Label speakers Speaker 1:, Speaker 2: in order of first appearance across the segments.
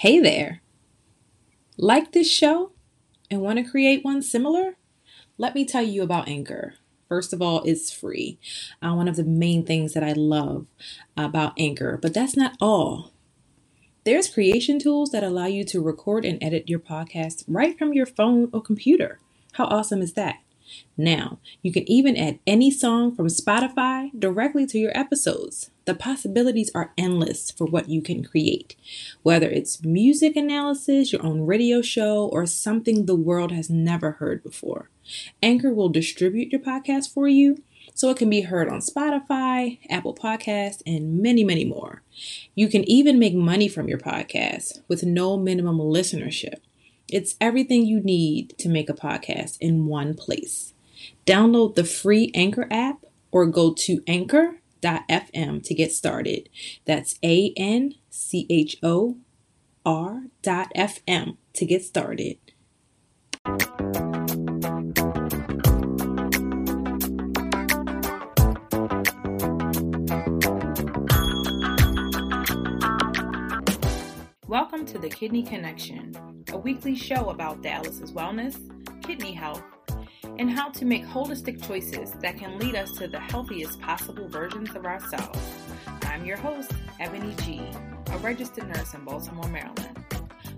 Speaker 1: Hey there! Like this show and want to create one similar? Let me tell you about Anchor. First of all, it's free. Uh, one of the main things that I love about Anchor, but that's not all. There's creation tools that allow you to record and edit your podcast right from your phone or computer. How awesome is that? Now, you can even add any song from Spotify directly to your episodes. The possibilities are endless for what you can create. Whether it's music analysis, your own radio show, or something the world has never heard before, Anchor will distribute your podcast for you so it can be heard on Spotify, Apple Podcasts, and many, many more. You can even make money from your podcast with no minimum listenership. It's everything you need to make a podcast in one place. Download the free Anchor app or go to anchor.fm to get started. That's A N C H O R dot FM to get started. Welcome to the Kidney Connection, a weekly show about Dallas's wellness, kidney health, and how to make holistic choices that can lead us to the healthiest possible versions of ourselves. I'm your host, Ebony G, a registered nurse in Baltimore, Maryland.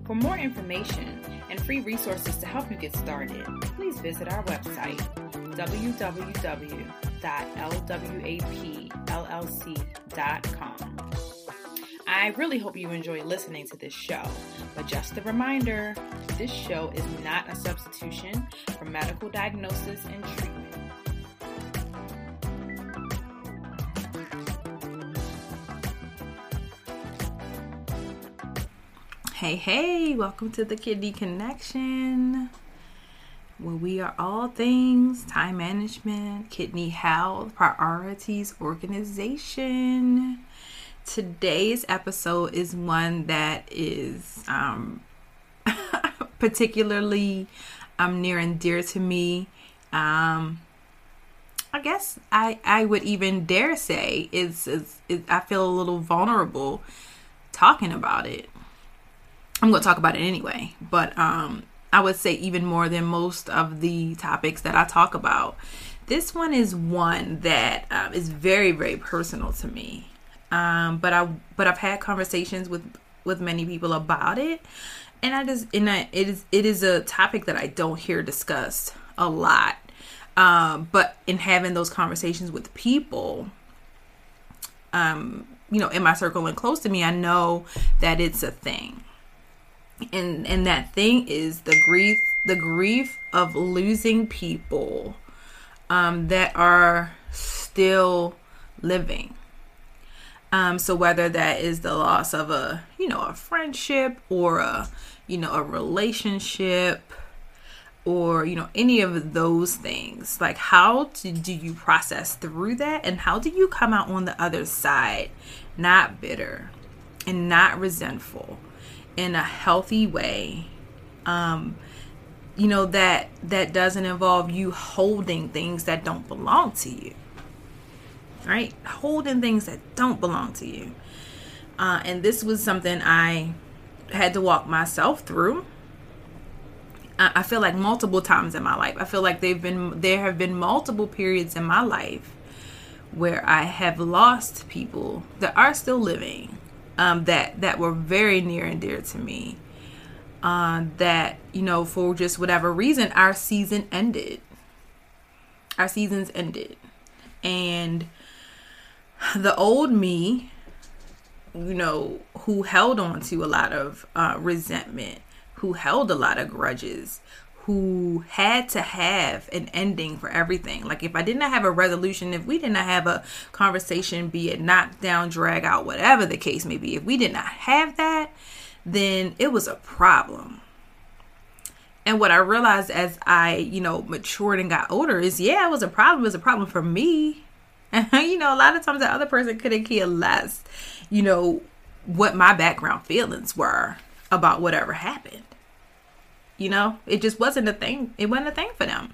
Speaker 1: For more information and free resources to help you get started, please visit our website, www.lwapllc.com. I really hope you enjoy listening to this show. But just a reminder this show is not a substitution for medical diagnosis and treatment. Hey, hey, welcome to the Kidney Connection, where we are all things time management, kidney health, priorities, organization today's episode is one that is um, particularly um, near and dear to me. Um, I guess I, I would even dare say is, is, is I feel a little vulnerable talking about it. I'm going to talk about it anyway, but um, I would say even more than most of the topics that I talk about. This one is one that um, is very, very personal to me. Um, but I but I've had conversations with with many people about it, and I just and I, it is it is a topic that I don't hear discussed a lot. Um, but in having those conversations with people, um, you know, in my circle and close to me, I know that it's a thing. And and that thing is the grief, the grief of losing people um, that are still living. Um, so whether that is the loss of a, you know, a friendship or a, you know, a relationship or, you know, any of those things, like how to, do you process through that and how do you come out on the other side not bitter and not resentful in a healthy way? Um, you know that that doesn't involve you holding things that don't belong to you right? Holding things that don't belong to you. Uh, and this was something I had to walk myself through. I feel like multiple times in my life. I feel like they've been there have been multiple periods in my life where I have lost people that are still living, um, that that were very near and dear to me. Uh, that you know, for just whatever reason, our season ended. Our seasons ended, and the old me, you know, who held on to a lot of uh, resentment, who held a lot of grudges, who had to have an ending for everything. Like if I did not have a resolution, if we did not have a conversation, be it knock down, drag out, whatever the case may be, if we did not have that, then it was a problem. And what I realized as I, you know, matured and got older is, yeah, it was a problem. It was a problem for me. you know, a lot of times the other person couldn't care less, you know, what my background feelings were about whatever happened. You know, it just wasn't a thing. It wasn't a thing for them.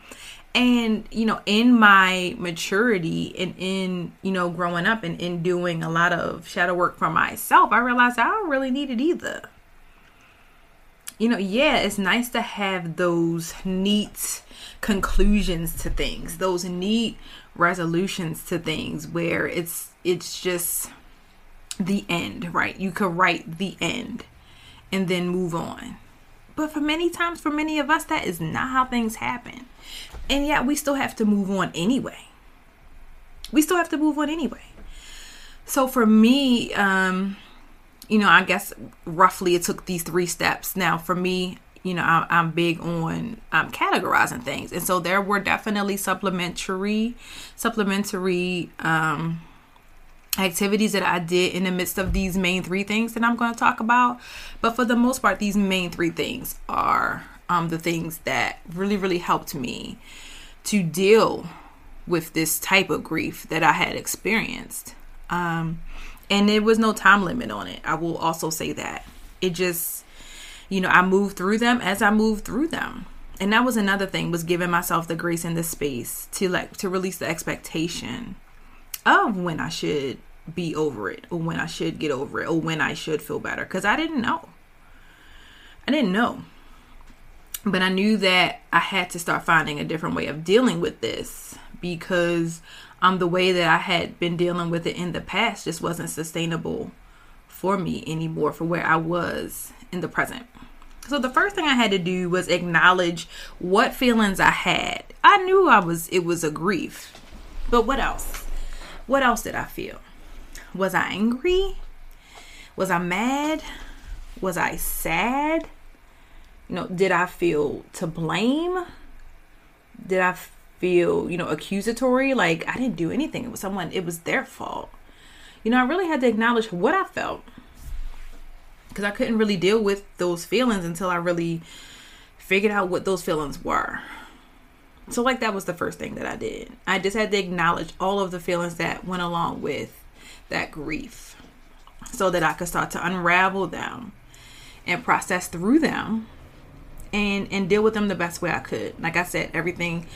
Speaker 1: And, you know, in my maturity and in, you know, growing up and in doing a lot of shadow work for myself, I realized I don't really need it either. You know, yeah, it's nice to have those neat conclusions to things, those neat resolutions to things where it's it's just the end, right? You could write the end and then move on. But for many times, for many of us, that is not how things happen. And yet we still have to move on anyway. We still have to move on anyway. So for me, um, you know, I guess roughly it took these three steps. Now, for me, you know, I, I'm big on um, categorizing things, and so there were definitely supplementary, supplementary um, activities that I did in the midst of these main three things that I'm going to talk about. But for the most part, these main three things are um, the things that really, really helped me to deal with this type of grief that I had experienced. Um, and there was no time limit on it. I will also say that. It just, you know, I moved through them as I moved through them. And that was another thing was giving myself the grace and the space to like to release the expectation of when I should be over it or when I should get over it or when I should feel better cuz I didn't know. I didn't know. But I knew that I had to start finding a different way of dealing with this because um, the way that I had been dealing with it in the past just wasn't sustainable for me anymore for where I was in the present. So the first thing I had to do was acknowledge what feelings I had. I knew I was it was a grief. But what else? What else did I feel? Was I angry? Was I mad? Was I sad? You know, did I feel to blame? Did I feel, you know, accusatory. Like I didn't do anything. It was someone, it was their fault. You know, I really had to acknowledge what I felt because I couldn't really deal with those feelings until I really figured out what those feelings were. So, like, that was the first thing that I did. I just had to acknowledge all of the feelings that went along with that grief so that I could start to unravel them and process through them and and deal with them the best way I could. Like I said, everything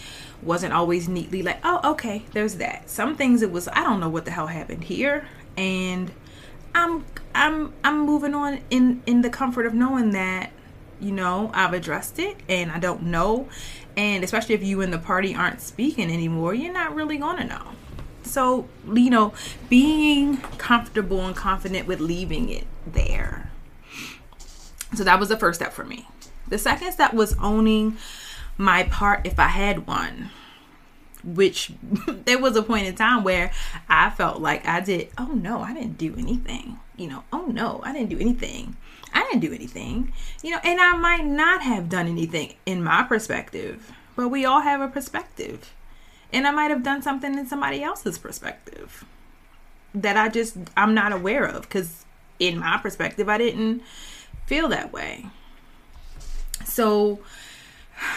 Speaker 1: wasn't always neatly like, oh, okay, there's that. Some things it was, I don't know what the hell happened here, and I'm I'm I'm moving on in in the comfort of knowing that you know I've addressed it and I don't know, and especially if you and the party aren't speaking anymore, you're not really gonna know. So you know, being comfortable and confident with leaving it there. So that was the first step for me. The second step was owning my part if I had one. Which there was a point in time where I felt like I did, oh no, I didn't do anything. You know, oh no, I didn't do anything. I didn't do anything. You know, and I might not have done anything in my perspective, but we all have a perspective. And I might have done something in somebody else's perspective that I just I'm not aware of cuz in my perspective I didn't feel that way. So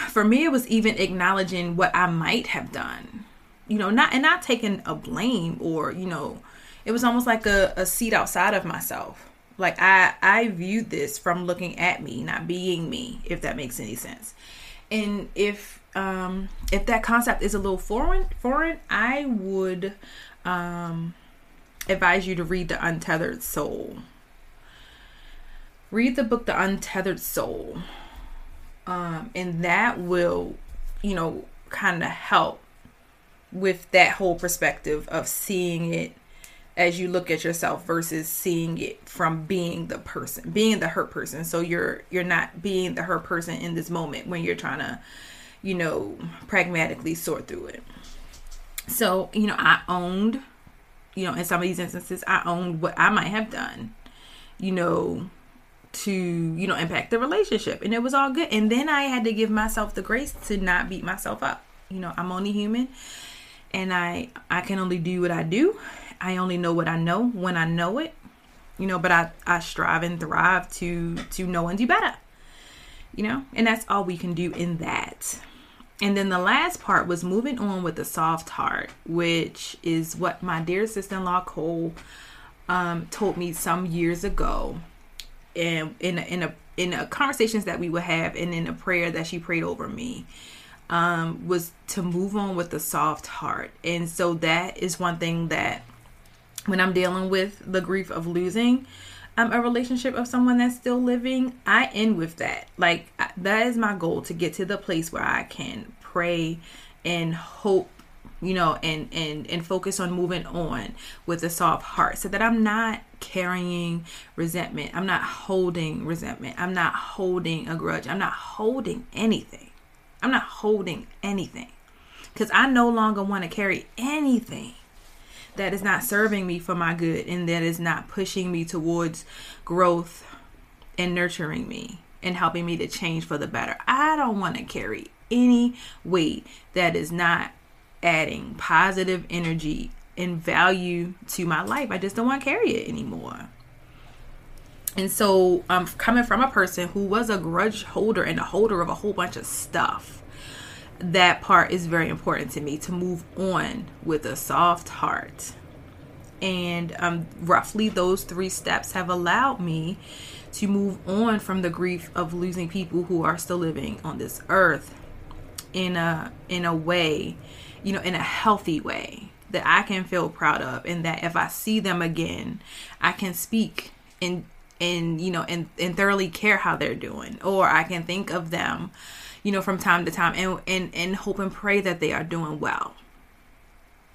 Speaker 1: for me it was even acknowledging what I might have done. You know, not and not taking a blame or, you know, it was almost like a, a seat outside of myself. Like I I viewed this from looking at me, not being me, if that makes any sense. And if um if that concept is a little foreign foreign, I would um advise you to read The Untethered Soul. Read the book The Untethered Soul um, and that will you know kind of help with that whole perspective of seeing it as you look at yourself versus seeing it from being the person being the hurt person. So you're you're not being the hurt person in this moment when you're trying to you know pragmatically sort through it. So you know i owned you know in some of these instances i owned what i might have done you know to you know impact the relationship. And it was all good. And then i had to give myself the grace to not beat myself up. You know i'm only human. And i i can only do what i do. I only know what i know when i know it. You know but i i strive and thrive to to know and do better. You know and that's all we can do in that. And then the last part was moving on with the soft heart which is what my dear sister-in-law cole um, told me some years ago and in in a in a conversations that we would have and in a prayer that she prayed over me um, was to move on with a soft heart and so that is one thing that when i'm dealing with the grief of losing um, a relationship of someone that's still living, I end with that. Like that is my goal to get to the place where I can pray and hope you know and and and focus on moving on with a soft heart. So that i'm not carrying resentment. I'm not holding resentment. I'm not holding a grudge. I'm not holding anything. I'm not holding anything. Because i no longer want to carry anything that is not serving me for my good and that is not pushing me towards growth and nurturing me and helping me to change for the better. I don't want to carry any weight that is not adding positive energy and value to my life. I just don't want to carry it anymore. And so I'm um, coming from a person who was a grudge holder and a holder of a whole bunch of stuff. That part is very important to me to move on with a soft heart. And um, roughly those three steps have allowed me to move on from the grief of losing people who are still living on this earth in a in a way you know, in a healthy way that I can feel proud of and that if I see them again, I can speak and and you know and and thoroughly care how they're doing or I can think of them, you know, from time to time and and and hope and pray that they are doing well.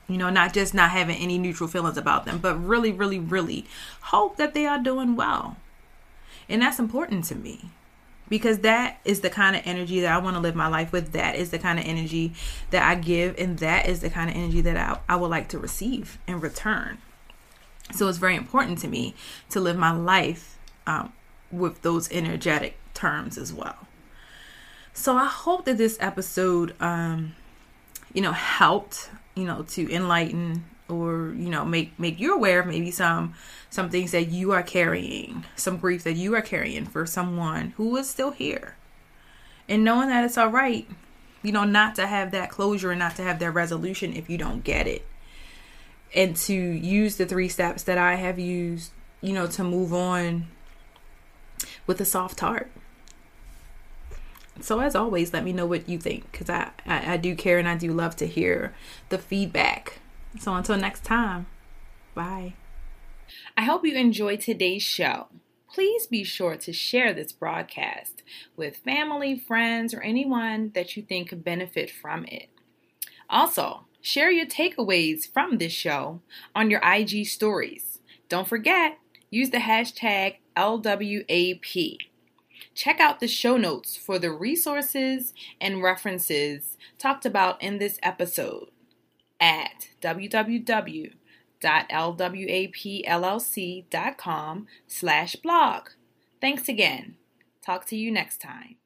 Speaker 1: You know, not just not having any neutral feelings about them, but really really really hope that they are doing well. And that's important to me because that is the kind of energy that I want to live my life with. That is the kind of energy that I give, and that is the kind of energy that I, I would like to receive in return. So it's very important to me to live my life um, with those energetic terms as well. So I hope that this episode, um, you know, helped, you know, to enlighten or you know make make you aware of maybe some some things that you are carrying some grief that you are carrying for someone who is still here. And knowing that it's all right you know not to have that closure and not to have that resolution if you don't get it. And to use the three steps that i have used you know to move on with a soft heart. So as always let me know what you think because I, I, I do care and i do love to hear the feedback so until next time, bye. I hope you enjoyed today's show. Please be sure to share this broadcast with family, friends, or anyone that you think could benefit from it. Also, share your takeaways from this show on your IG stories. Don't forget, use the hashtag LWAP. Check out the show notes for the resources and references talked about in this episode at www.lwapllc.com slash blog. Thanks again. Talk to you next time.